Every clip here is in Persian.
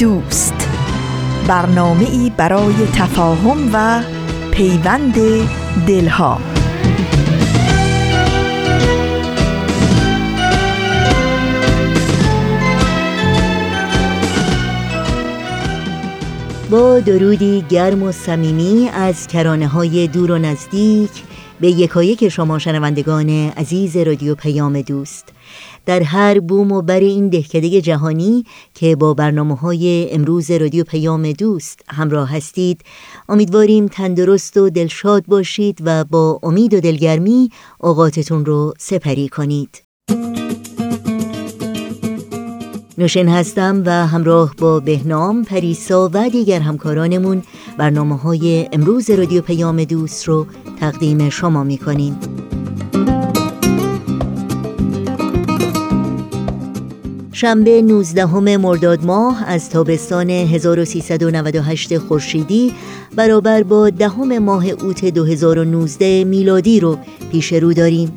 دوست. برنامه ای برای تفاهم و پیوند دلها. با درودی گرم و صمیمی از کرانه های دور و نزدیک به یکایک شما شنوندگان عزیز رادیو پیام دوست. در هر بوم و بر این دهکده جهانی که با برنامه های امروز رادیو پیام دوست همراه هستید امیدواریم تندرست و دلشاد باشید و با امید و دلگرمی اوقاتتون رو سپری کنید. نوشن هستم و همراه با بهنام، پریسا و دیگر همکارانمون برنامه های امروز رادیو پیام دوست رو تقدیم شما می‌کنیم. شنبه 19 مرداد ماه از تابستان 1398 خورشیدی برابر با دهم ماه اوت 2019 میلادی رو پیش رو داریم.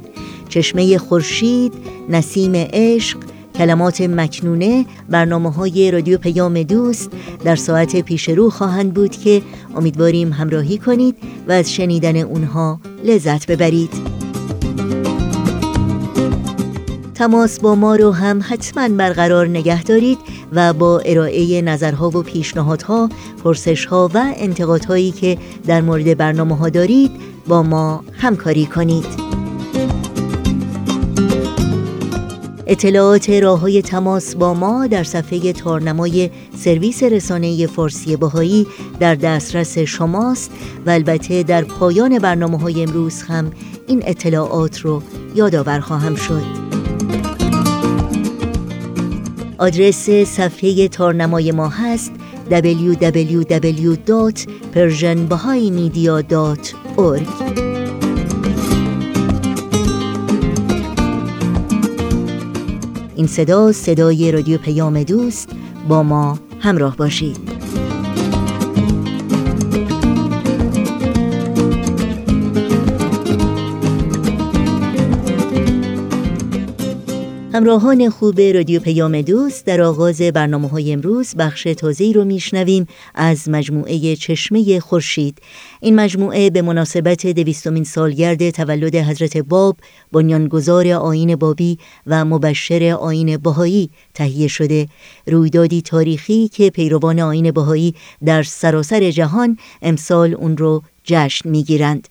چشمه خورشید، نسیم عشق، کلمات مکنونه برنامه های رادیو پیام دوست در ساعت پیش رو خواهند بود که امیدواریم همراهی کنید و از شنیدن اونها لذت ببرید. تماس با ما رو هم حتما برقرار نگه دارید و با ارائه نظرها و پیشنهادها، پرسشها و انتقادهایی که در مورد برنامه ها دارید با ما همکاری کنید. اطلاعات راه های تماس با ما در صفحه تارنمای سرویس رسانه فارسی باهایی در دسترس شماست و البته در پایان برنامه های امروز هم این اطلاعات رو یادآور خواهم شد. آدرس صفحه تارنمای ما هست www.persianbahaimedia.org این صدا صدای رادیو پیام دوست با ما همراه باشید. همراهان خوب رادیو پیام دوست در آغاز برنامه های امروز بخش تازه‌ای رو میشنویم از مجموعه چشمه خورشید. این مجموعه به مناسبت دویستمین سالگرد تولد حضرت باب بنیانگذار آین بابی و مبشر آین بهایی تهیه شده. رویدادی تاریخی که پیروان آین بهایی در سراسر جهان امسال اون رو جشن می‌گیرند.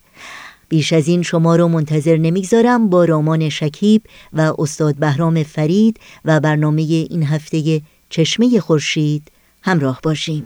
بیش از این شما رو منتظر نمی‌گذارم با رامان شکیب و استاد بهرام فرید و برنامه این هفته چشمه خورشید همراه باشیم.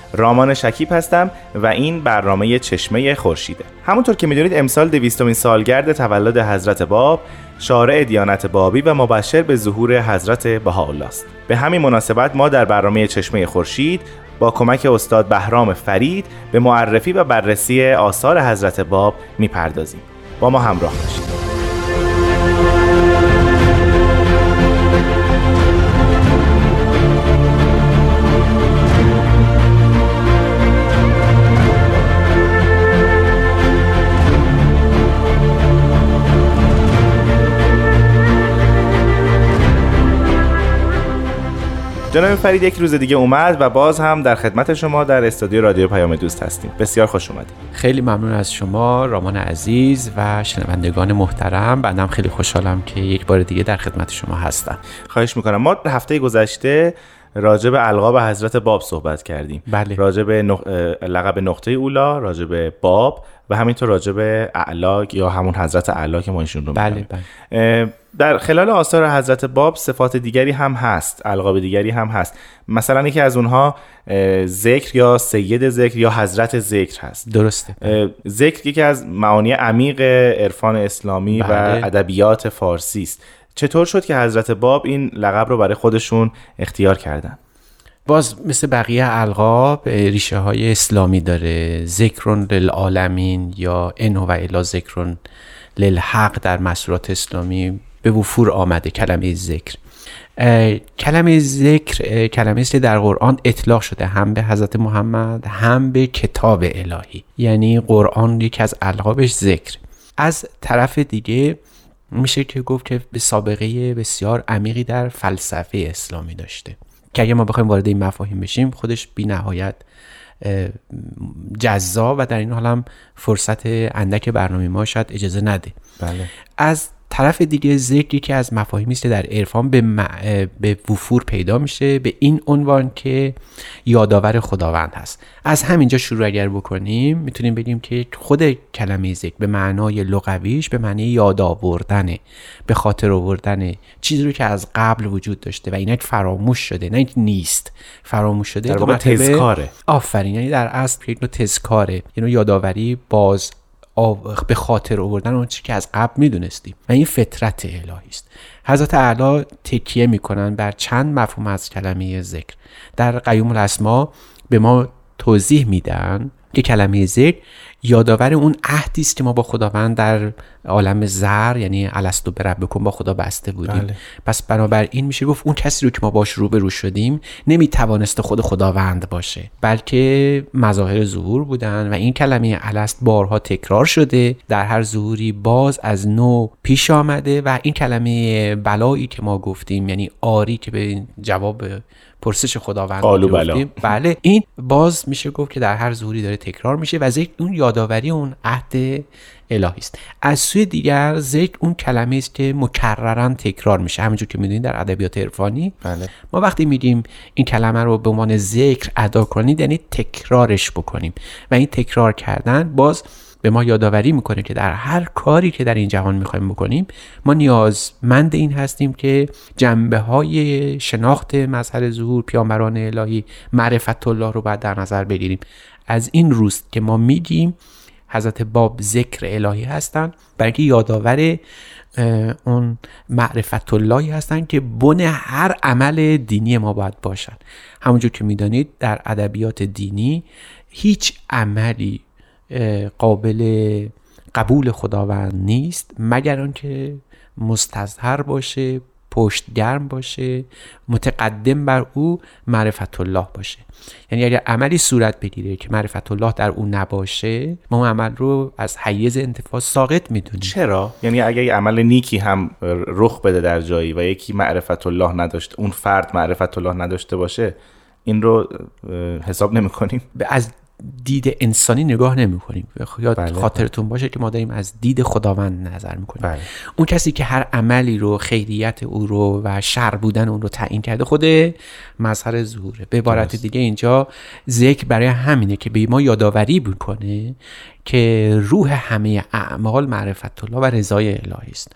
رامان شکیب هستم و این برنامه چشمه خورشیده. همونطور که می‌دونید امسال دویستمین سالگرد تولد حضرت باب شارع دیانت بابی و مبشر به ظهور حضرت بهاءالله است به همین مناسبت ما در برنامه چشمه خورشید با کمک استاد بهرام فرید به معرفی و بررسی آثار حضرت باب می‌پردازیم. با ما همراه باشید. جناب فرید یک روز دیگه اومد و باز هم در خدمت شما در استودیو رادیو پیام دوست هستیم. بسیار خوش اومدید. خیلی ممنون از شما رامان عزیز و شنوندگان محترم. بعدم خیلی خوشحالم که یک بار دیگه در خدمت شما هستم. خواهش می‌کنم. ما هفته گذشته راجع به القاب حضرت باب صحبت کردیم. بله. راجع به نق... لقب نقطه اولا راجع به باب و همینطور راجع به اعلا یا همون حضرت اعلا که ما ایشون رو بله بله. در خلال آثار حضرت باب صفات دیگری هم هست القاب دیگری هم هست. مثلا یکی از اونها ذکر یا سید ذکر یا حضرت ذکر هست. درسته. ذکر یکی از معانی عمیق عرفان اسلامی بله. و ادبیات فارسی است. چطور شد که حضرت باب این لقب رو برای خودشون اختیار کردن؟ باز مثل بقیه القاب ریشه های اسلامی داره. ذکرون للعالمین یا انو و الا ذکرون للحق در مسورات اسلامی به وفور آمده کلمه ذکر. کلمه ذکر کلمه است که در قرآن اطلاق شده هم به حضرت محمد هم به کتاب الهی. یعنی قرآن یکی از القابش ذکر. از طرف دیگه میشه که گفت که به سابقه بسیار عمیقی در فلسفه اسلامی داشته. که اگه ما بخوایم وارد این مفاهیم بشیم خودش بی نهایت جذاب و در این حال هم فرصت اندک برنامه ما شاید اجازه نده. بله. از طرف دیگه ذکر یکی از مفاهیمی است که در عرفان به, به وفور پیدا میشه به این عنوان که یادآور خداوند هست. از همینجا شروع اگر بکنیم می‌تونیم بگیم که خود کلمه ذکر به معنای لغویش به معنی یاد آوردنه به خاطر آوردن چیزی رو که از قبل وجود داشته و اینا فراموش شده نه اینکه نیست. فراموش شده در واقع تذکاره. آفرین یعنی در اصل یک نوع تذکاره یعنی یادآوری باز به خاطر آوردن اون که از قبل می‌دونستیم. و این فطرت الهی است. حضرت اعلی تکیه می‌کنن بر چند مفهوم از کلمه ذکر. در قیوم الاسما به ما توضیح میدن که کلمه ذکر یادآور اون عهدی است که ما با خداوند در عالم زر یعنی الستو بربکن با خدا بسته بودیم. بله. پس بنابراین میشه گفت اون کسی رو که ما باش روبرو شدیم نمی‌توانست خود خداوند باشه. بلکه مظاهر ظهور بودن و این کلمه الست بارها تکرار شده. در هر ظهوری باز از نو پیش آمده و این کلمه بلایی که ما گفتیم یعنی آری که به جواب پرسش خداوند بلا. بله این باز میشه گفت که در هر ظهوری داره تکرار میشه و ذکر اون یادآوری اون عهد الهی است. از سوی دیگر ذکر اون کلمه است که مکررا تکرار میشه. همونجور که می‌دونید در ادبیات عرفانی بله. ما وقتی میگیم این کلمه رو به عنوان ذکر ادا کنید یعنی تکرارش بکنیم. و این تکرار کردن باز به ما یادآوری می‌کنه که در هر کاری که در این جهان می‌خوایم بکنیم ما نیازمند این هستیم که جنبه های شناخت مظهر ظهور پیامبران الهی معرفت الله رو باید در نظر بگیریم. از این روست که ما میگیم حضرت باب ذکر الهی هستند برای که یادآور اون معرفت اللهی هستند که بن هر عمل دینی ما باید باشن. همونجور که می‌دانید در ادبیات دینی هیچ عملی قابل قبول خداوند نیست مگر آنکه مستظهر باشه پشتگرم باشه متقدم بر او معرفت الله باشه. یعنی اگر عملی صورت بگیره که معرفت الله در او نباشه ما اون عمل رو از حیز انتفاع ساقط می‌دونیم. چرا؟ یعنی اگر یه عمل نیکی هم رخ بده در جایی و یکی معرفت الله نداشته اون فرد معرفت الله نداشته باشه این رو حساب نمی کنیم از دید انسانی نگاه نمی کنیم یاد بله. خاطرتون باشه که ما داریم از دید خداوند نظر می‌کنیم. بله. اون کسی که هر عملی رو خیریت او رو و شر بودن اون رو تعیین کرده خود مظهر ظهوره. به عبارت دیگه اینجا ذکر برای همینه که به ما یادآوری می‌کنه که روح همه اعمال معرفت الله و رضای الهی است.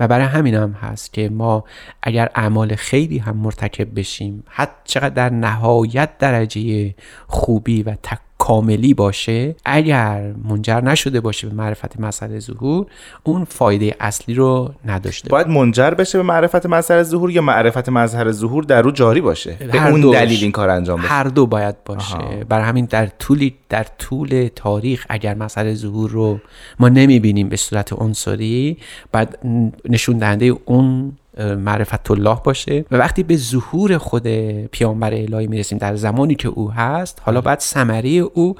و برای همین هم هست که ما اگر اعمال خیلی هم مرتکب بشیم حتی چقدر در نهایت درجه خوبی و تک کاملی باشه اگر منجر نشده باشه به معرفت مسئله ظهور اون فایده اصلی رو نداشته باید منجر بشه به معرفت مسئله ظهور یا معرفت مظهر ظهور در رو جاری باشه؟ به اون دلیل این کار انجام بشه. هر دو باید باشه. آها. برای همین در طول در طول تاریخ اگر مسئله ظهور رو ما نمی‌بینیم به صورت عنصری بعد نشون دهنده اون معرفت الله باشه. و وقتی به ظهور خود پیامبر الهی می‌رسیم در زمانی که او هست حالا بعد ثمره او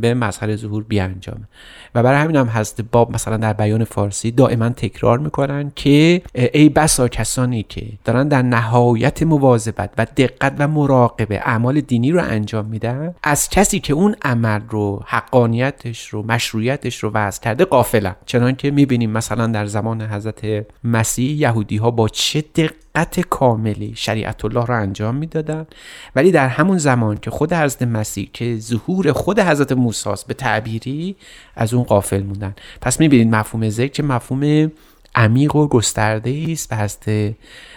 به مظهر ظهور بیانجامه. و برای همین هم هست باب مثلا در بیان فارسی دائما تکرار می‌کنن که ای بسا کسانی که دارن در نهایت مواظبت و دقت و مراقبه اعمال دینی رو انجام میدن از کسی که اون عمل رو حقانیتش رو مشروعیتش رو وضع کرده قافلن چنان که می‌بینیم مثلا در زمان حضرت مسیح یهودی ها با چه دقت کاملی شریعت الله رو انجام می‌دادن. ولی در همون زمان که خود حضرت مسیح که ظهور خود حضرت موسی به تعبیری از اون قافل موندن. پس می‌بینید مفهوم ذکر که مفهوم عمیق و گسترده است و هست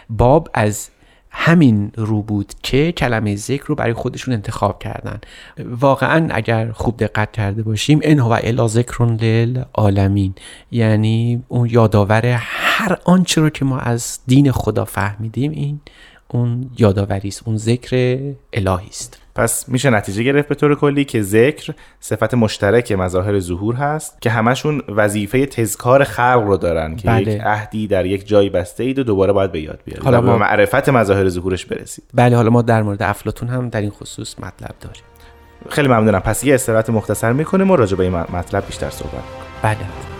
باب از همین رو بود که کلمه ذکر رو برای خودشون انتخاب کردن. واقعا اگر خوب دقت کرده باشیم این هو الا ذکر للعالمین. یعنی اون یادآور هر آنچه رو که ما از دین خدا فهمیدیم این اون یادآوری است اون ذکر الهی است پس میشه نتیجه گرفت به طور کلی که ذکر صفت مشترک مظاهر ظهور هست که همشون وظیفه تذکار خلق رو دارن که بله. یک عهدی در یک جایی بسته اید و دوباره باید به یاد بیارید. حالا حالا ما- به معرفت مظاهر ظهورش برسید. بله حالا ما در مورد افلاتون هم در این خصوص مطلب داریم. خیلی ممنونم. پس یه استراحت مختصر می‌کنیم و راجع به این مطلب بیشتر صحبت می‌کنیم. بله.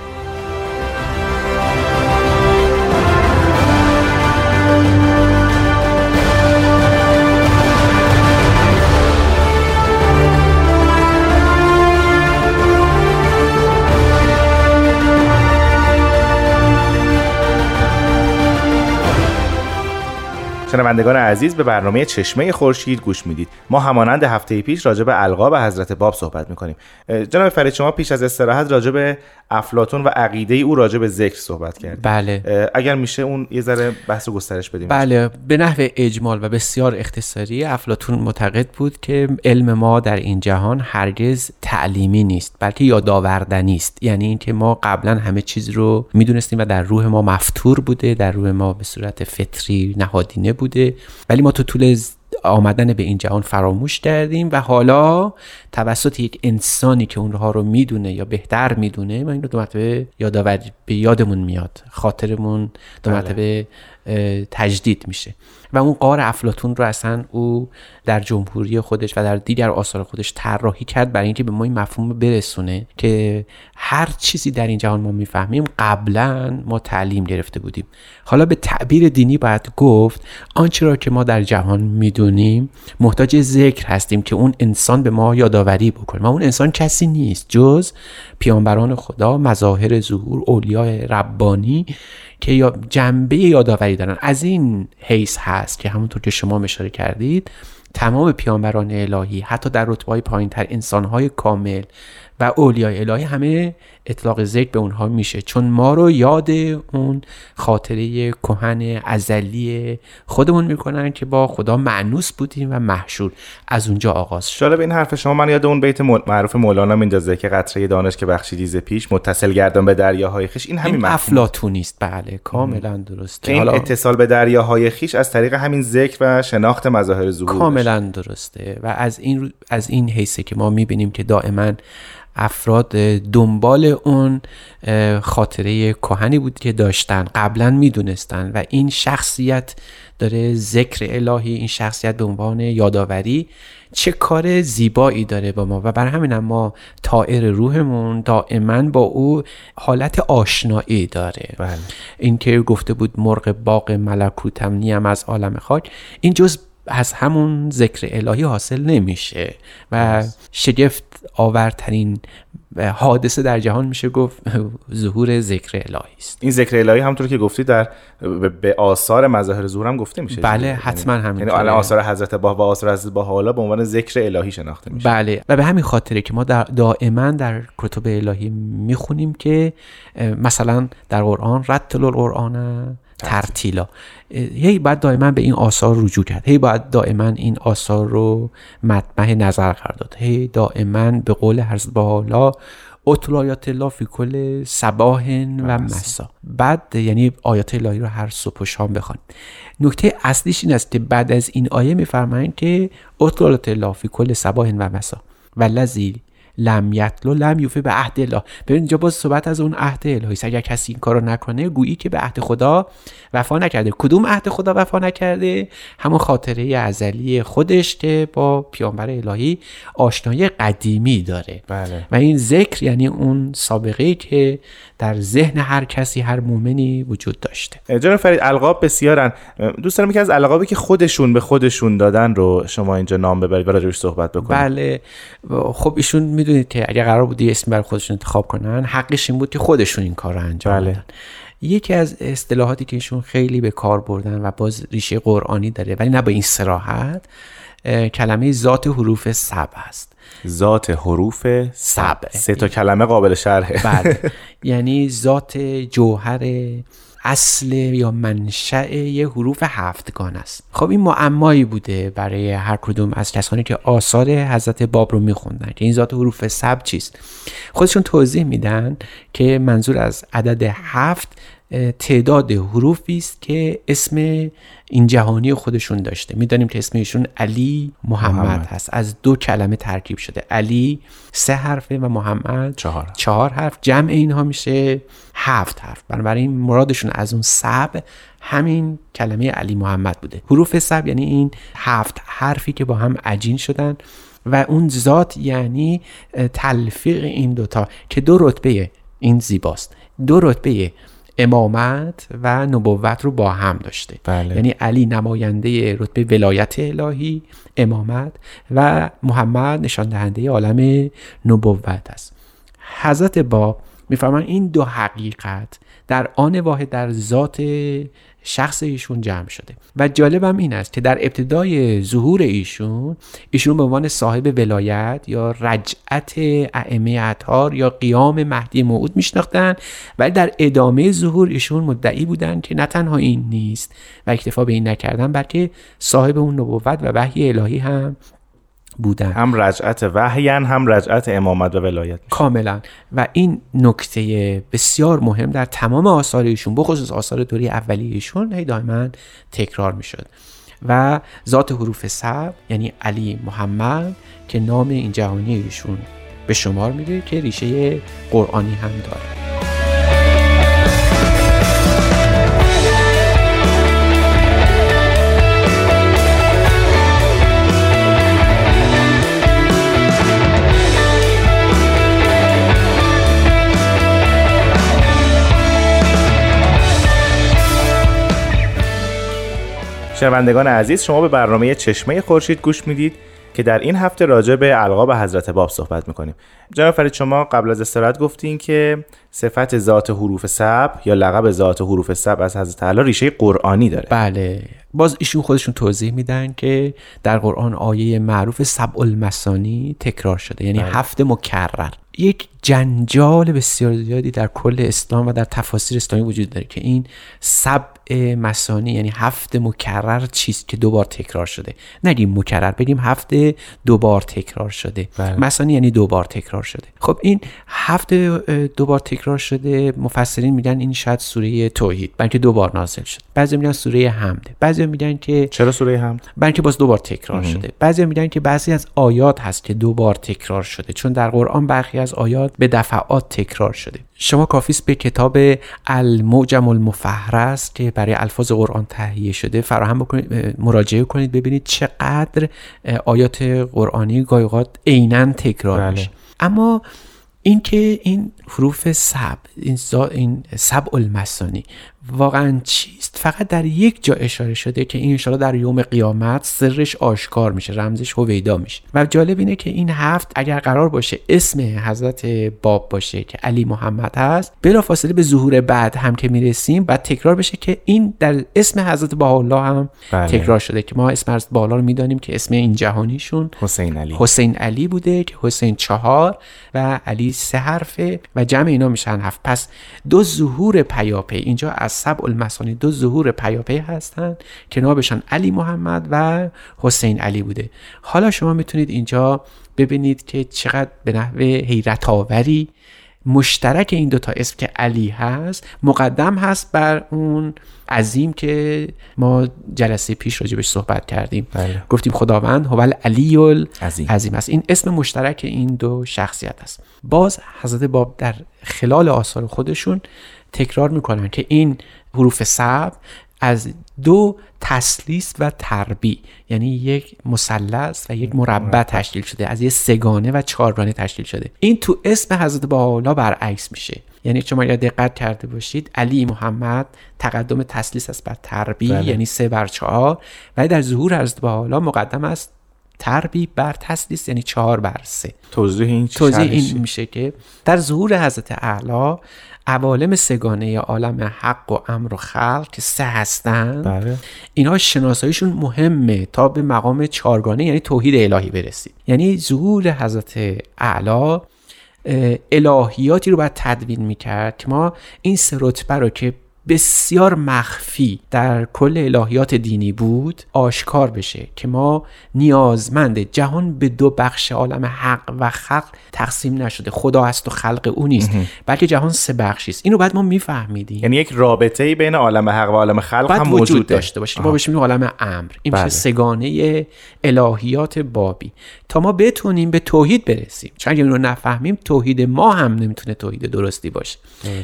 شنوندگان عزیز به برنامه چشمه خورشید گوش می‌دید. ما همانند هفته پیش راجع به القاب حضرت باب صحبت می‌کنیم. جناب فرید شما پیش از استراحت راجع به افلاتون و عقیده او راجع به ذکر صحبت کردید. بله. اگر میشه اون یه ذره بحث رو گسترش بدیم. بله. به نحو اجمال و بسیار اختصاری افلاتون معتقد بود که علم ما در این جهان هرگز تعلیمی نیست بلکه یادآوردنی است. یعنی اینکه ما قبلا همه چیز رو می‌دونستیم و در روح ما مفتور بوده در روح ما به صورت فطری نهادینه بوده. ولی ما تو طول آمدن به این جهان فراموش کردیم و حالا توسط یک انسانی که اونها رو می‌دونه یا بهتر می‌دونه ما این رو دو مرتبه یادآوری به یادمون میاد. خاطرمون دو بله. مرتبه تجدید میشه. و اون قار افلاتون رو اصلا او در جمهوری خودش و در دیگر آثار خودش طراحی کرد برای اینکه به ما این مفهوم برسونه که هر چیزی در این جهان ما می‌فهمیم قبلا ما تعلیم گرفته بودیم. حالا به تعبیر دینی باید گفت آنچه را که ما در جهان می‌دونیم محتاج ذکر هستیم که اون انسان به ما یادآوری بکنه. و اون انسان کسی نیست جز پیامبران خدا مظاهر ظهور اولیای ربانی که یا جنبه یادآوری دارن. از این حیث هست که همونطور که شما اشاره کردید تمام پیامبران الهی حتی در رتبه های پایین تر انسان های کامل و اولیای الهی همه اطلاق ذکر به اونها میشه. چون ما رو یاد اون خاطره کهن ازلی خودمون می‌کنن که با خدا معنوس بودیم و محشور. از اونجا آغاز شد. جالب این حرف شما من یاد اون بیت معروف مولانا میندازه که قطره دانش که بخشیدی ز پیش متصل گردان به دریاهای خیش. این همین این مفهوم. افلاتونی است. بله کاملا درسته. این اتصال به دریاهای خیش از طریق همین ذکر و شناخت مظاهر ظهور کاملا درسته. و از این رو- از این حیثه که ما می‌بینیم که دائما افراد دنبال اون خاطره کهنی بود که داشتن قبلا می‌دونستن و این شخصیت داره ذکر الهی این شخصیت به عنوان یادآوری چه کار زیبایی داره با ما. و بر همین هم ما طائر روحمون دائما با او حالت آشنایی داره. بله. این که گفته بود مرغ باغ ملکوتم نیم از عالم خاک. این جز از همون ذکر الهی حاصل نمیشه و شگفت آورترین حادثه در جهان میشه گفت ظهور ذکر الهی است. این ذکر الهی همونطور که گفتی در به- آثار مظاهر ظهور هم گفته میشه. بله، یعنی- حتما همینطوره. یعنی آثار حضرت با و آثار حضرت با حالا به عنوان ذکر الهی شناخته میشه. بله و به همین خاطره که ما در دائما در کتب الهی می‌خونیم که مثلا در قرآن رتل القرآن ترتیلا. هی باید دائما به این آثار رجوع کرد. هی باید دائما این آثار رو مطمع نظر قرار داد. هی دائما به قول حضرت حالا اتل آیات الله فی کل صباح و مسا. بعد یعنی آیات الهی رو هر صبح و شام بخوان. نکته اصلیش این است که بعد از این آیه میفرمایند که اتل آیات الله فی کل صباح و مسا و لذی لم یتلو لم یوفه به عهد الله ببین اینجا باز صحبت از اون عهد الهی. اگر کسی این کارو نکنه گویی که به عهد خدا وفا نکرده. کدوم عهد خدا وفا نکرده؟ همون خاطره ازلی خودش که با پیامبر الهی آشنایی قدیمی داره. بله. و این ذکر یعنی اون سابقه که در ذهن هر کسی هر مؤمنی وجود داشته. جناب فرید القاب بسیارن. دوست دارم که از القابی که خودشون به خودشون دادن رو شما اینجا نام ببرید و راجعش صحبت بکنید. بله. خب ایشون می‌دونید که اگر قرار بود اسم برای خودشون انتخاب کنن حقش این بود که خودشون این کار رو انجام بله. بدن. یکی از اصطلاحاتی که ایشون خیلی به کار بردن و باز ریشه قرآنی داره ولی نه به این سراحت کلمه ذات حروف سب هست ذات حروف سبع. سه تا کلمه قابل شرحه. بله. یعنی ذات جوهر اصل یا منشأ یه حروف هفتگان است. خب این معمایی بوده برای هر کدوم از کسانی که آثار حضرت باب رو میخوندن که این ذات حروف سب چیست. خودشون توضیح میدن که منظور از عدد هفت تعداد حروفی است که اسم این جهانی خودشون داشته. می‌دانیم که اسم ایشون علی محمد, محمد. هست. از دو کلمه ترکیب شده. علی سه حرفه و محمد چهار. چهار حرف. جمع اینها میشه هفت حرف. بنابراین مرادشون از اون سب همین کلمه علی محمد بوده. حروف سب یعنی این هفت حرفی که با هم عجین شدن و اون ذات یعنی تلفیق این دوتا که دو رتبه این زیباست. دو رتبه امامت و نبوت رو با هم داشته بله. یعنی علی نماینده رتبه ولایت الهی امامت و محمد نشان دهنده عالم نبوت است حضرت باب میفرمان این دو حقیقت در آن واحد در ذات شخص ایشون جمع شده. و جالبم این است که در ابتدای ظهور ایشون ایشون به عنوان صاحب ولایت یا رجعت ائمه اطهار یا قیام مهدی موعود میشناختن ولی در ادامه ظهور ایشون مدعی بودند که نه تنها این نیست و اکتفا به این نکردن بلکه صاحب اون نبوت و وحی الهی هم بودن. هم رجعت وحیان هم رجعت امامت و ولایت. کاملا. و این نکته بسیار مهم در تمام آثار ایشون بخصوص آثار دوری اولیه ایشون هی دائما تکرار می‌شد. و ذات حروف سب یعنی علی محمد که نام این جهانی ایشون به شمار میره که ریشه قرآنی هم داره. شنوندگان عزیز شما به برنامه چشمه خورشید گوش می‌دید که در این هفته راجع به القاب حضرت باب صحبت می‌کنیم. جناب فرید شما قبل از استراحت گفتین که صفت ذات حروف سب یا لقب ذات حروف سب از حضرت تعالی ریشه قرآنی داره. بله. باز ایشون خودشون توضیح میدن که در قرآن آیه معروف سبع المثانی تکرار شده یعنی هفت مکرر. یک جنجال بسیار زیادی در کل اسلام و در تفاسیر اسلامی وجود داره که این سبع مثانی یعنی هفت مکرر چیست که دوبار تکرار شده. نگیم مکرر بگیم هفت دوبار تکرار شده. بله. مثانی یعنی دوبار تکرار شده. خب این هفت دوبار تکرار شده مفسرین میگن این شاید سوره توحید بلکه دوبار نازل شد بعضی میگن سوره حمده بعضی میگن که چرا سوره هم بلکه باز دوبار تکرار شده. بعضی میگن که بعضی از آیات هست که دوبار تکرار شده. چون در قرآن برخی از آیات به دفعات تکرار شده شما کافیست به کتاب المعجم المفهرس که برای الفاظ قرآن تهیه شده فراهم بکنید مراجعه کنید ببینید چقدر آیات قرآنی گاهی اوقات عینا تکرار بله. میشه اما اینکه این حروف سب این, این سبع المثانی واقعا چیست؟ فقط در یک جا اشاره شده که این اشاره در یوم قیامت سرش آشکار میشه رمزش هویدا میشه. و جالب اینه که این هفت اگر قرار باشه اسم حضرت باب باشه که علی محمد هست بلافاصله به ظهور بعد هم که می‌رسیم بعد تکرار بشه که این در اسم حضرت بهاءالله هم بله. تکرار شده که ما اسم حضرت بهاءالله رو می‌دانیم که اسم این جهانیشون حسین علی. حسین علی بوده که حسین چهار و علی سه حرفه و جمع اینا میشن هفت. پس دو ظهور پیاپی. اینجا از سبع المثانی دو ظهور پیاپی هستن که نامشان علی محمد و حسین علی بوده. حالا شما می‌تونید اینجا ببینید که چقدر به نحو حیرت آوری مشترک این دوتا اسم که علی هست مقدم هست بر اون عظیم که ما جلسه پیش راجبش صحبت کردیم. بله. گفتیم خداوند هو علی عظیم. عظیم است. این اسم مشترک این دو شخصیت است. باز حضرت باب در خلال آثار خودشون تکرار می‌کنن که این حروف سب از دو تسلیس و تربی یعنی یک مثلث و یک مربع تشکیل شده از یک سگانه و چهارگانه تشکیل شده. این تو اسم حضرت بالا برعکس میشه. یعنی شما اگر دقت کرده باشید علی محمد تقدم تسلیس است بر تربی بله. یعنی سه بر چهار. و در ظهور حضرت بالا مقدم است تربی بر تسلیس یعنی چهار بر سه. توضیح این توضیح این میشه که در ظهور حضرت اعلی عوالم سگانه عالم حق و امر و خلق که سه هستند بله. اینها شناساییشون مهمه تا به مقام چارگانه یعنی توحید الهی برسید یعنی ظهور حضرت اعلی الهیاتی رو باید تدوین می‌کرد که ما این سه رتبه رو که بسیار مخفی در کل الهیات دینی بود آشکار بشه که ما نیازمند جهان به دو بخش عالم حق و خلق تقسیم نشده. خدا هست و خلق او نیست. بلکه جهان سه بخشی است. اینو بعد ما میفهمیدیم. یعنی یک رابطه بین عالم حق و عالم خلق هم وجود موجوده داشته باشه ما. بهش عالم امر. این بله. سگانه الهیات بابی. تا ما بتونیم به توحید برسیم. چون اگه رو نفهمیم توحید ما هم نمی‌تونه توحید درستی باشه.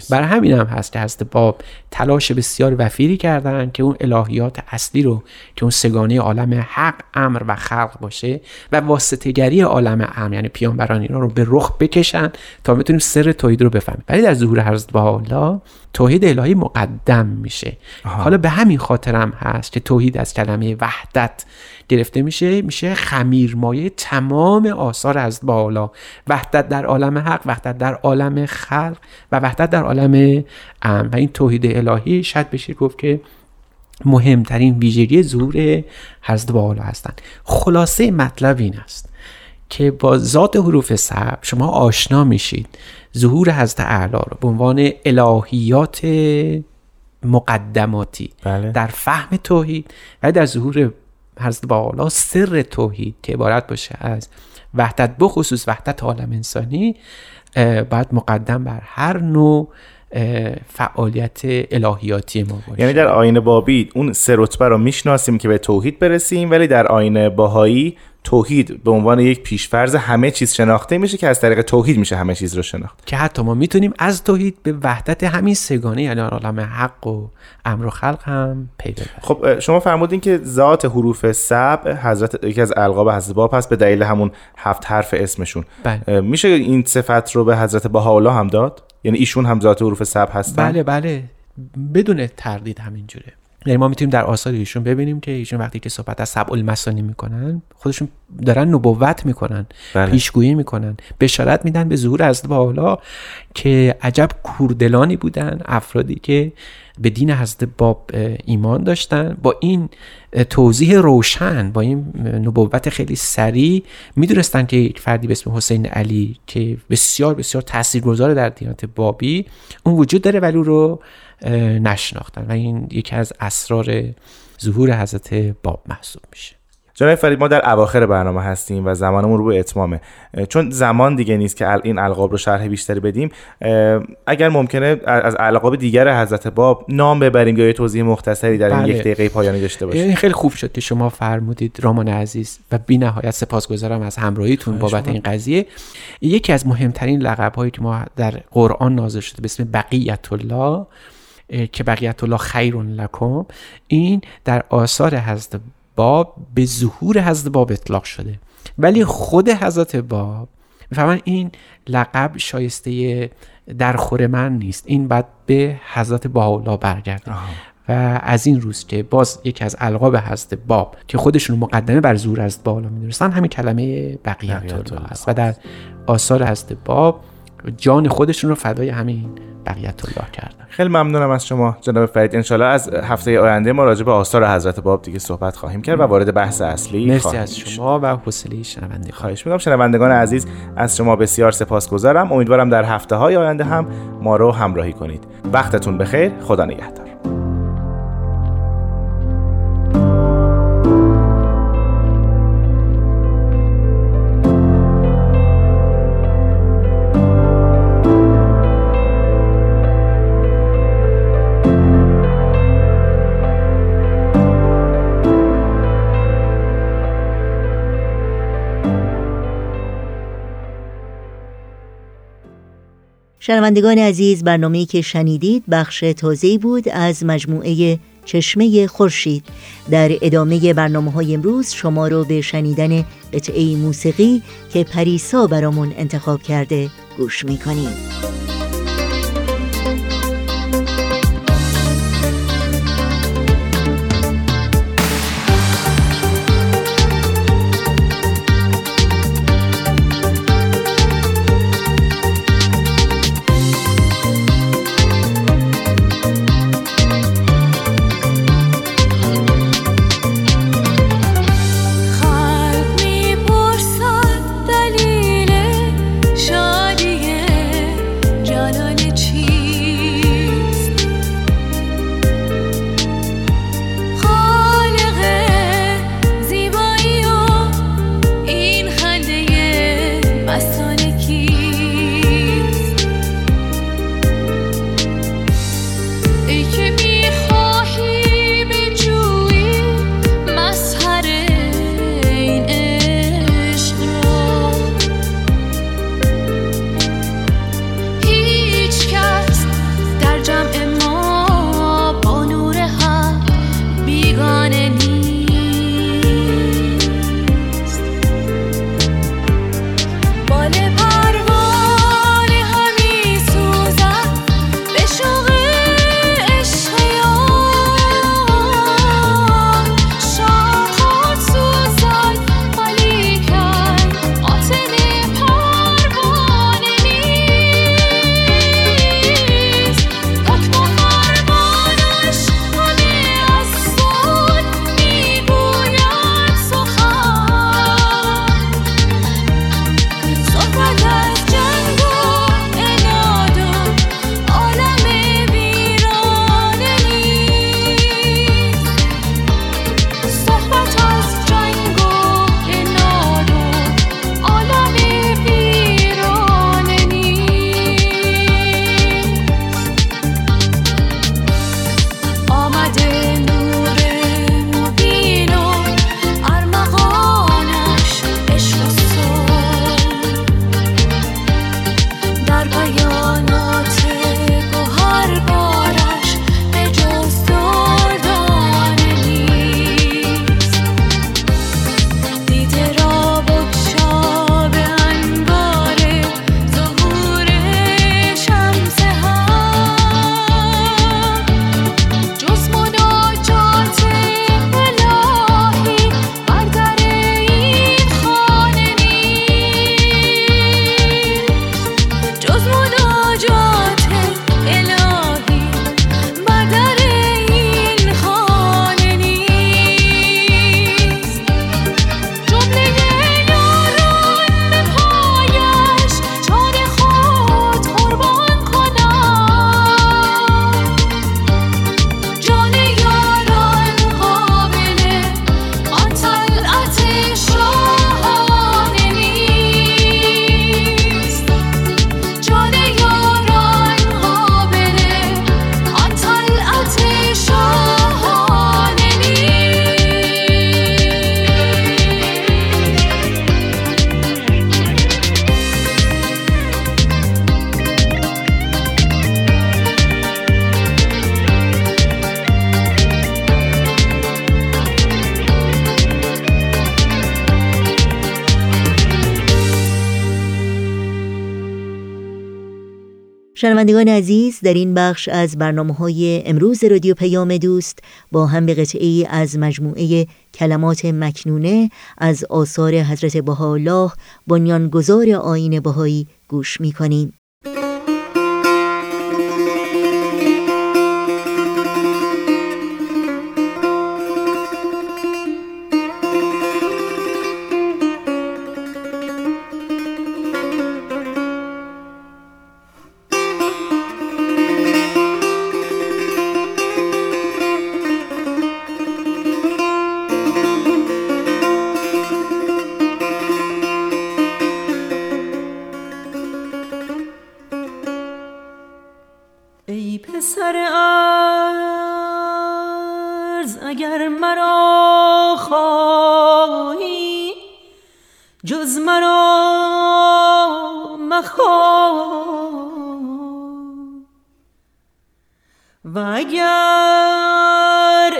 برای همین هم هست که حضرت باب تلاش بسیار وفیری کردن که اون الهیات اصلی رو که اون سگانه عالم حق امر و خلق باشه و واسطهگری عالم امر یعنی پیامبران اینا رو به رخ بکشن تا بتونیم سر توحید رو بفهمیم. ولی در ظهور حضرت بهاءالله توحید الهی مقدم میشه. حالا به همین خاطرم هست که توحید از کلمه وحدت گرفته میشه میشه خمیرمایه تمام آثار از بالا وحدت در عالم حق وحدت در عالم خلق و وحدت در عالم امر. و این توحید الهی شاید بشه گفت که مهمترین ویژگی ظهور حضرت بالا هستند خلاصه مطلب این است که با ذات حروف سب شما آشنا میشید ظهور حضرت اعلی رو به عنوان الهیات مقدماتی بله. در فهم توحید و در ظهور حضرت بالا سر توحید که عبارت باشه از وحدت بخصوص وحدت عالم انسانی باید مقدم بر هر نوع فعالیت الهیاتی ما باشه. یعنی در آین بابی اون سه رتبه رو می‌شناسیم که به توحید برسیم ولی در آین باهایی توحید به عنوان یک پیشفرض همه چیز شناخته میشه که از طریق توحید میشه همه چیز رو شناخت. که حتی ما می‌تونیم از توحید به وحدت همین سگانه یعنی عالم حق و امر و خلق هم پی ببریم خب شما فرمودین که ذات حروف سب حضرت یکی از القاب حضرت باب هست به دلیل همون هفت حرف اسمشون. بله. میشه این صفت رو به حضرت بهاءالله هم داد؟ یعنی ایشون هم ذات حروف سب هستن؟ بله بله. بدون تردید همینجوره. یعنی ما می‌تونیم در آثار ایشون ببینیم که ایشون وقتی که صحبت از سبع المثانی می‌کنن خودشون دارن نبوت می‌کنن بله. پیشگویی می‌کنن. بشارت میدن به ظهور حضرت بالا که عجب کوردلانی بودن افرادی که به دین حضرت باب ایمان داشتن. با این توضیح روشن با این نبوت خیلی سریع می‌دونستن که یک فردی به اسم حسین علی که بسیار بسیار تاثیرگذار در دیانت بابی اون وجود داره ولی رو نشناختن. و این یکی از اسرار ظهور حضرت باب محسوب میشه. جناب فرید ما در اواخر برنامه هستیم و زمانمون رو به اتمامه. چون زمان دیگه نیست که این القاب رو شرح بیشتری بدیم اگر ممکنه از القاب دیگر حضرت باب نام ببریم یا یه توضیح مختصری در این بله. یک دقیقه پایانی داشته باشیم. این خیلی خوب شد که شما فرمودید رامان عزیز و بی نهایت سپاسگزارم از همراهیتون بابت این قضیه. یکی از مهمترین لقب هایی که ما در قرآن نازل شده به اسم بقیت الله که بقیت الله خیر لکم این در آثار حضرت باب به ظهور حضرت باب اطلاق شده. ولی خود حضرت باب می‌فهمن این لقب شایسته درخور من نیست. این باید به حضرت بهاءالله برگرده. و از این روز که باز یکی از القاب حضرت باب که خودشون مقدمه بر زور از بالا می‌دونستن همین کلمه بقیت الله است. و در آثار حضرت باب جان خودشون رو فدای همین بقیت الله کردن. خیلی ممنونم از شما جناب فرید. انشالله از هفته آینده ما راجع به آثار حضرت باب دیگه صحبت خواهیم کرد و وارد بحث اصلی مرسی خواهیم از شد. شما و حوصله شنونده. خواهش می‌کنم. شنوندگان عزیز از شما بسیار سپاسگزارم. امیدوارم در هفته های آینده هم ما رو همراهی کنید. وقتتون بخیر. خدا نگهدار. شنوندگان عزیز برنامه‌ای که شنیدید بخش تازه بود از مجموعه چشمه خورشید. در ادامه برنامه های امروز شما رو به شنیدن قطعه موسیقی که پریسا برامون انتخاب کرده گوش می‌کنیم. شنوندگان عزیز در این بخش از برنامه های امروز رادیو پیام دوست با هم به قطعه از مجموعه کلمات مکنونه از آثار حضرت بهاءالله بنیانگذار آین بهایی گوش می کنیم. جز مرا مخواه. و اگر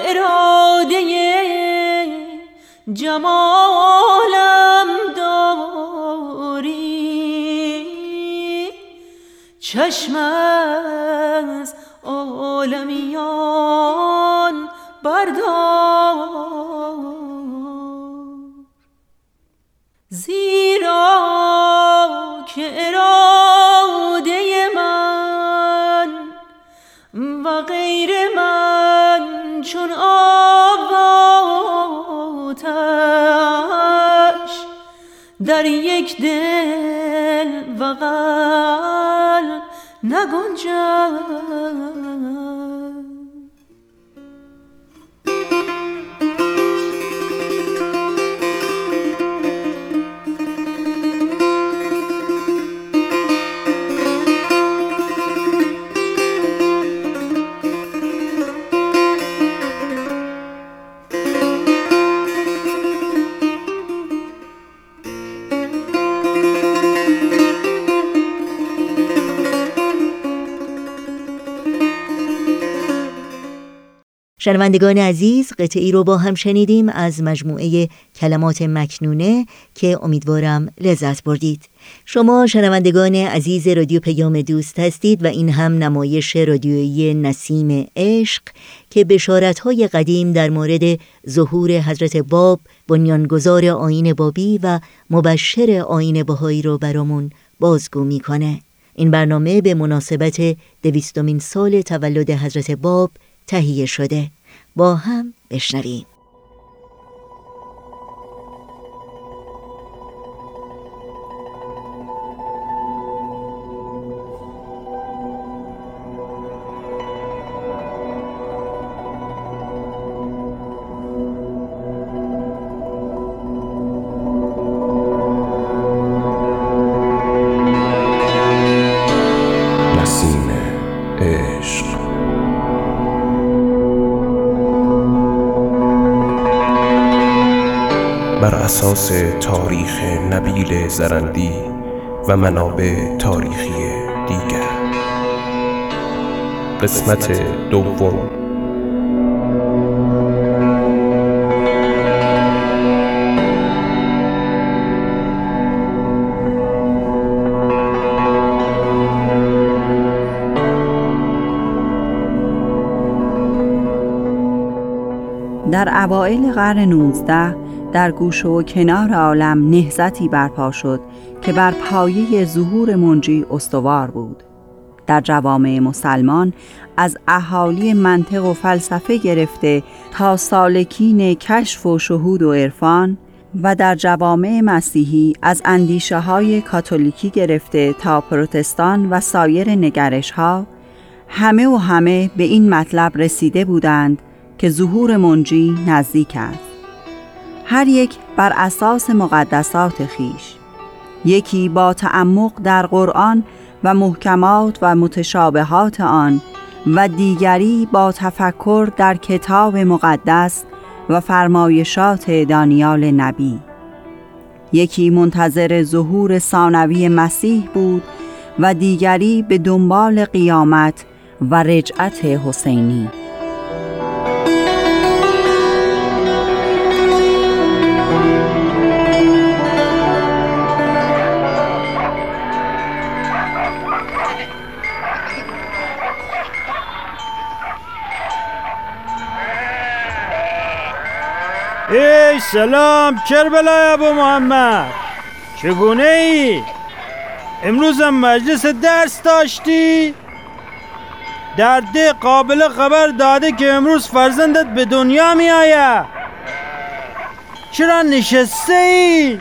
اراده جمالم داری چشم عالمیان بردار. زیرا که اراده من و غیر من چون آواتش در یک دل و قلب نگنجد. شنوندگان عزیز قطعی رو با هم شنیدیم از مجموعه کلمات مکنونه که امیدوارم لذت بردید. شما شنوندگان عزیز رادیو پیام دوست هستید و این هم نمایش رادیویی نسیم عشق که بشارت‌های قدیم در مورد ظهور حضرت باب بنیانگذار آین بابی و مبشر آین بهایی رو برامون بازگو می‌کنه. این برنامه به مناسبت دویستمین سال تولد حضرت باب تهیه شده. با هم بشنویم. اساس تاریخ نبیل زرندی و منابع تاریخی دیگر. قسمت دوم. در اوائل قرن 19 در گوش و کنار عالم نهزتی برپا شد که بر پایه ظهور منجی استوار بود. در جوامع مسلمان از اهالی منطق و فلسفه گرفته تا سالکین کشف و شهود و عرفان و در جوامع مسیحی از اندیشه های کاتولیکی گرفته تا پروتستان و سایر نگرش ها همه و همه به این مطلب رسیده بودند که ظهور منجی نزدیک است. هر یک بر اساس مقدسات خیش. یکی با تعمق در قرآن و محکمات و متشابهات آن و دیگری با تفکر در کتاب مقدس و فرمایشات دانیال نبی. یکی منتظر ظهور ثانوی مسیح بود و دیگری به دنبال قیامت و رجعت حسینی. ای سلام کربلای ابو محمد چگونه ای؟ امروز هم مجلس درس داشتی؟ در ده قابل خبر داده که امروز فرزندت به دنیا می آید چرا نشسته ای؟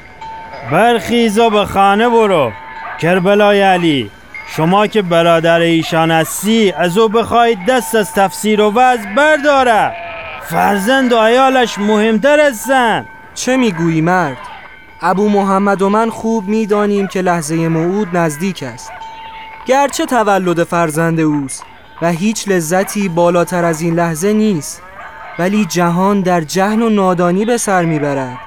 برخیزا به خانه برو کربلای علی شما که برادر ایشان هستی از او بخواهید دست از تفسیر و وضع برداره فرزند و عیالش مهمتر هستن چه می‌گویی مرد؟ ابو محمد و من خوب می‌دانیم که لحظه موعود نزدیک است. گرچه تولد فرزند اوست و هیچ لذتی بالاتر از این لحظه نیست ولی جهان در جهن و نادانی به سر می‌برد.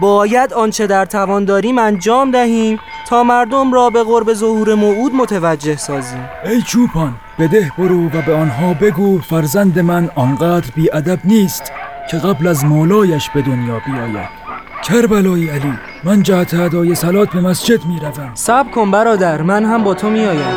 باید آنچه در توان داریم انجام دهیم تا مردم را به قرب ظهور موعود متوجه سازیم. ای چوپان بده برو و به آنها بگو فرزند من آنقدر بیادب نیست که قبل از مولایش به دنیا بیاید. کربلای علی من جهت ادای سلات به مسجد می روم صبر کن برادر من هم با تو می آیم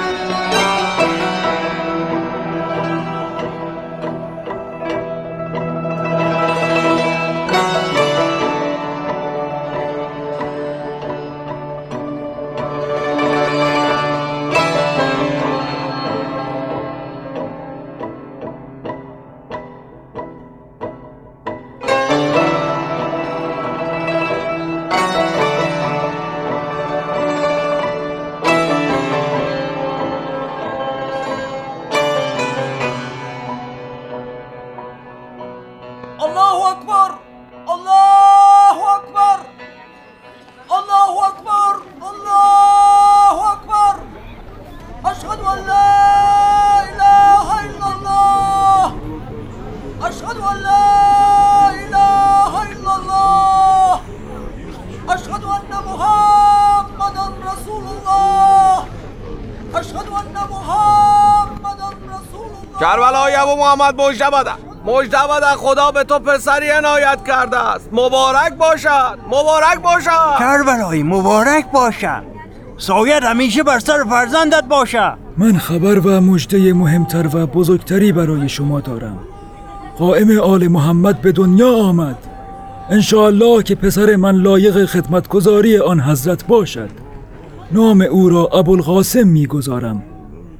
محمد مجده بده مجده بده خدا به تو پسری عنایت کرده است. مبارک باشد. مبارک باشد. کربلای مبارک باشد. سایت همیشه بر سر فرزندت باشه. من خبر و مژده مهمتر و بزرگتری برای شما دارم. قائم آل محمد به دنیا آمد. انشاءالله که پسر من لایق خدمتگزاری آن حضرت باشد. نام او را ابوالقاسم می‌گذارم.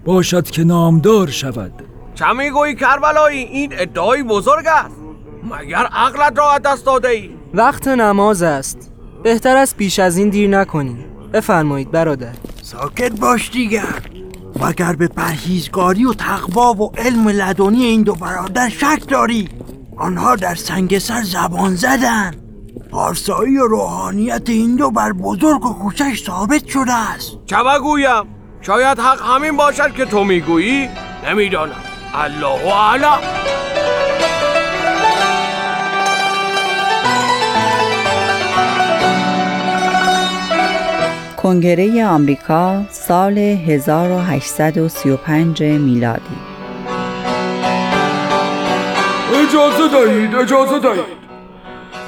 باشد که نامدار شود. چه می‌گویی کربلایی این ادعای بزرگ است. مگر عقلت را از دست داده ای وقت نماز است. بهتر است پیش از این دیر نکنیم بفرمایید برادر. ساکت باش دیگر و اگر به پرهیزگاری و تقوا و علم لدنی این دو برادر شک داری؟ آنها در سنگسر زبان زدن. پارسایی و روحانیت این دو بر بزرگ و کوچش ثابت شده است. چه بگویم؟ شاید حق همین باشد که تو می‌گویی؟ نمی‌دانم. الله اعلم کنگره آمریکا سال 1835 میلادی. اجازه دهید اجازه دهید.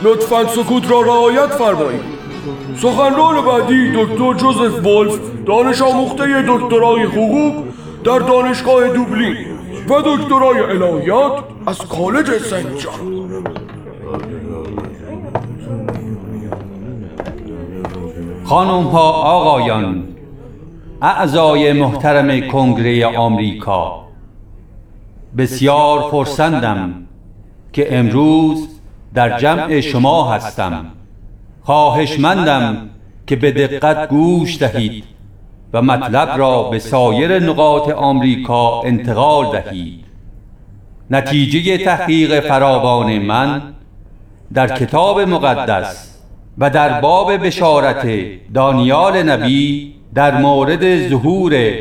لطفا سکوت را رعایت فرمایید. سخنران بعدی دکتر جوزف ولف دانش آموخته دکترای حقوق در دانشگاه دوبلین. و دکترای الهیات از کالج سنت خانم ها آقایان اعضای محترم کنگره آمریکا بسیار خرسندم که امروز در جمع شما هستم. خواهشمندم که به دقت گوش دهید. و مطلب را به سایر نقاط آمریکا انتقال دهید. نتیجه تحقیق فراوان من در کتاب مقدس و در باب بشارت دانیال نبی در مورد ظهور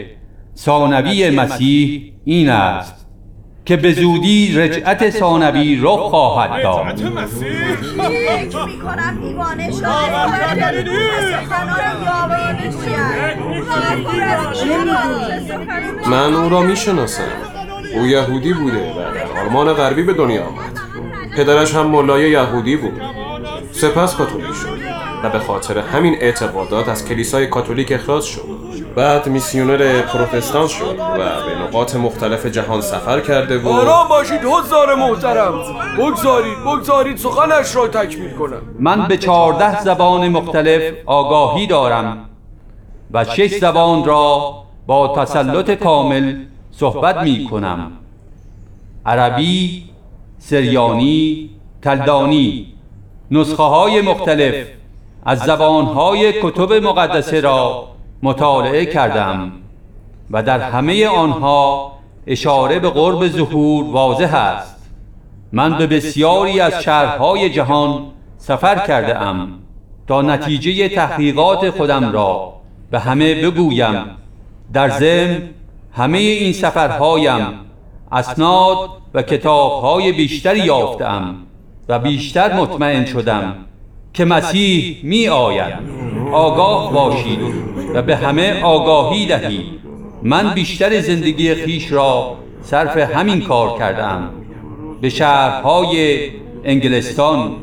ثانوی مسیح این است. که به زودی رجعت ثانوی رخ خواهد داد. من او را می‌شناسم. او یهودی بوده. و در آلمان غربی به دنیا آمد. پدرش هم ملای یهودی بود. سپس کاتولیک شد و به خاطر همین اعتقادات از کلیسای کاتولیک اخراج شد. بعد میسیونر پروتستان شد و به نقاط مختلف جهان سفر کرده و آرام باشید حضار محترم. بگذارید بگذارید سخنش را تکمیل کنم. من به چهارده زبان مختلف آگاهی دارم و شش زبان را با تسلط کامل صحبت می کنم. عربی، سریانی، کلدانی. نسخه های مختلف از زبان های کتب مقدسه را مطالعه کردم و در همه آنها اشاره به قرب ظهور واضح است. من به بسیاری از شهرهای جهان سفر کرده ام تا نتیجه تحقیقات خودم را به همه بگویم. در ضمن همه این سفرهایم اسناد و کتابهای بیشتری یافتم و بیشتر مطمئن شدم. که مسیح می آید آگاه باشید و به همه آگاهی دهید. من بیشتر زندگی خیش را صرف همین کار کردم به شهرهای انگلستان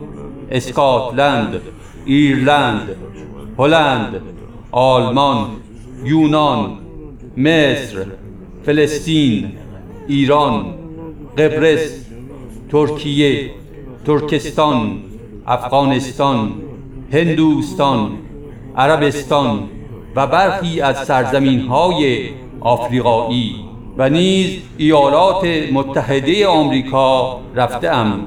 اسکاتلند ایرلند هلند آلمان یونان مصر فلسطین ایران قبرس ترکیه ترکستان افغانستان هندوستان عربستان و برخی از سرزمین های آفریقایی و نیز ایالات متحده آمریکا رفتم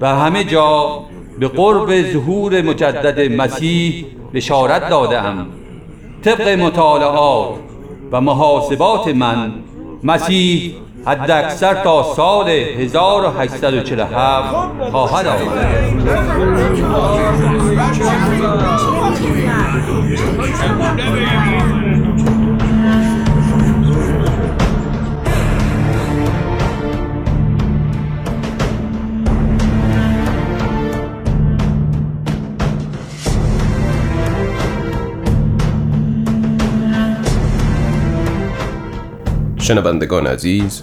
و همه جا به قرب ظهور مجدد مسیح بشارت دادم طبق مطالعات و محاسبات من مسیح حد اکثر تا سال 1847 خواهد آمد. شنوندگان عزیز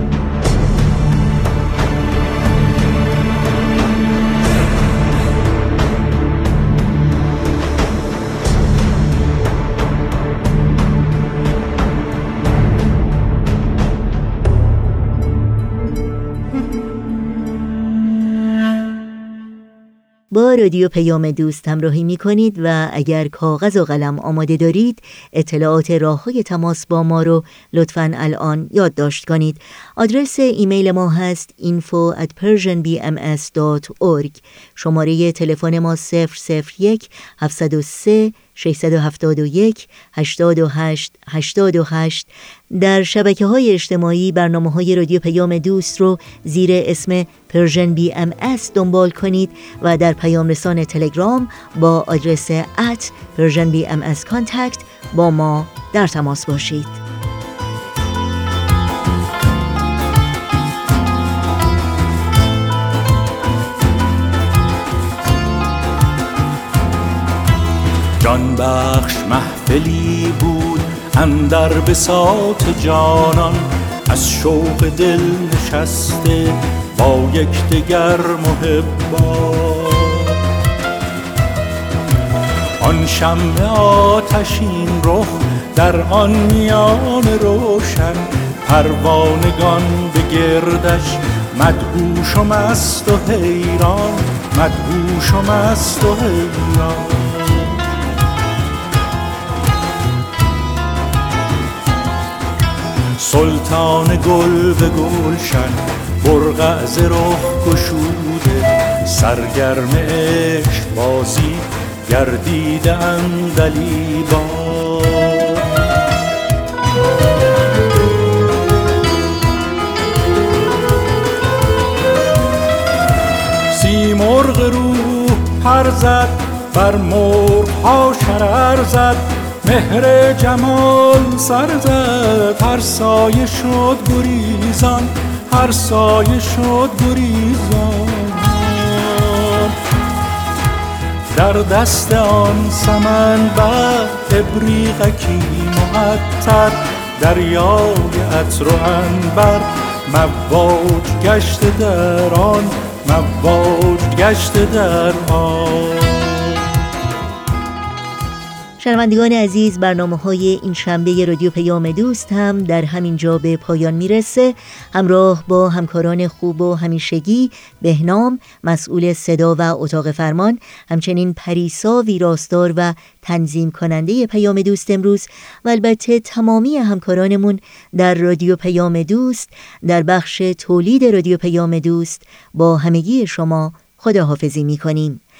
با رادیو پیام دوست همراهی می کنید و اگر کاغذ و قلم آماده دارید اطلاعات راه های تماس با ما رو لطفا الان یادداشت کنید. آدرس ایمیل ما هست info at persianbms.org شماره تلفن ما 001 703 671 828 828 در شبکه های اجتماعی برنامه های رادیو پیام دوست رو زیر اسم Persian BMS دنبال کنید و در پیام رسان تلگرام با آدرس at Persian BMS contact با ما در تماس باشید. جان بخش محفلی بود اندر بساط جانان از شوق دل نشسته با یکدیگر محبا. آن شمع آتشین رخ در آن میان روشن پروانگان به گردش مدهوش و مست و حیران مدهوش و مست و حیران. سلطان گل به گلشن برقع ز رخ گشوده. سرگرم عشق بازی گردیده اندلیبا سیمرغ روح پر زد بر مرغ ها شرر زد. مهر جمال سر زد هر سایه شد گریزان هر سایه شد گریزان. در دست آن سمن و ابریقکی معطر دریای عطر و انبر مواج گشت در آن مواج گشت در آن. شنوندگان عزیز برنامه های این شنبه رادیو پیام دوست هم در همین جا به پایان می‌رسه. همراه با همکاران خوب و همیشگی بهنام مسئول صدا و اتاق فرمان همچنین پریسا ویراستار و تنظیم کننده پیام دوست امروز و البته تمامی همکارانمون در رادیو پیام دوست در بخش تولید رادیو پیام دوست با همگی شما خداحافظی می کنیم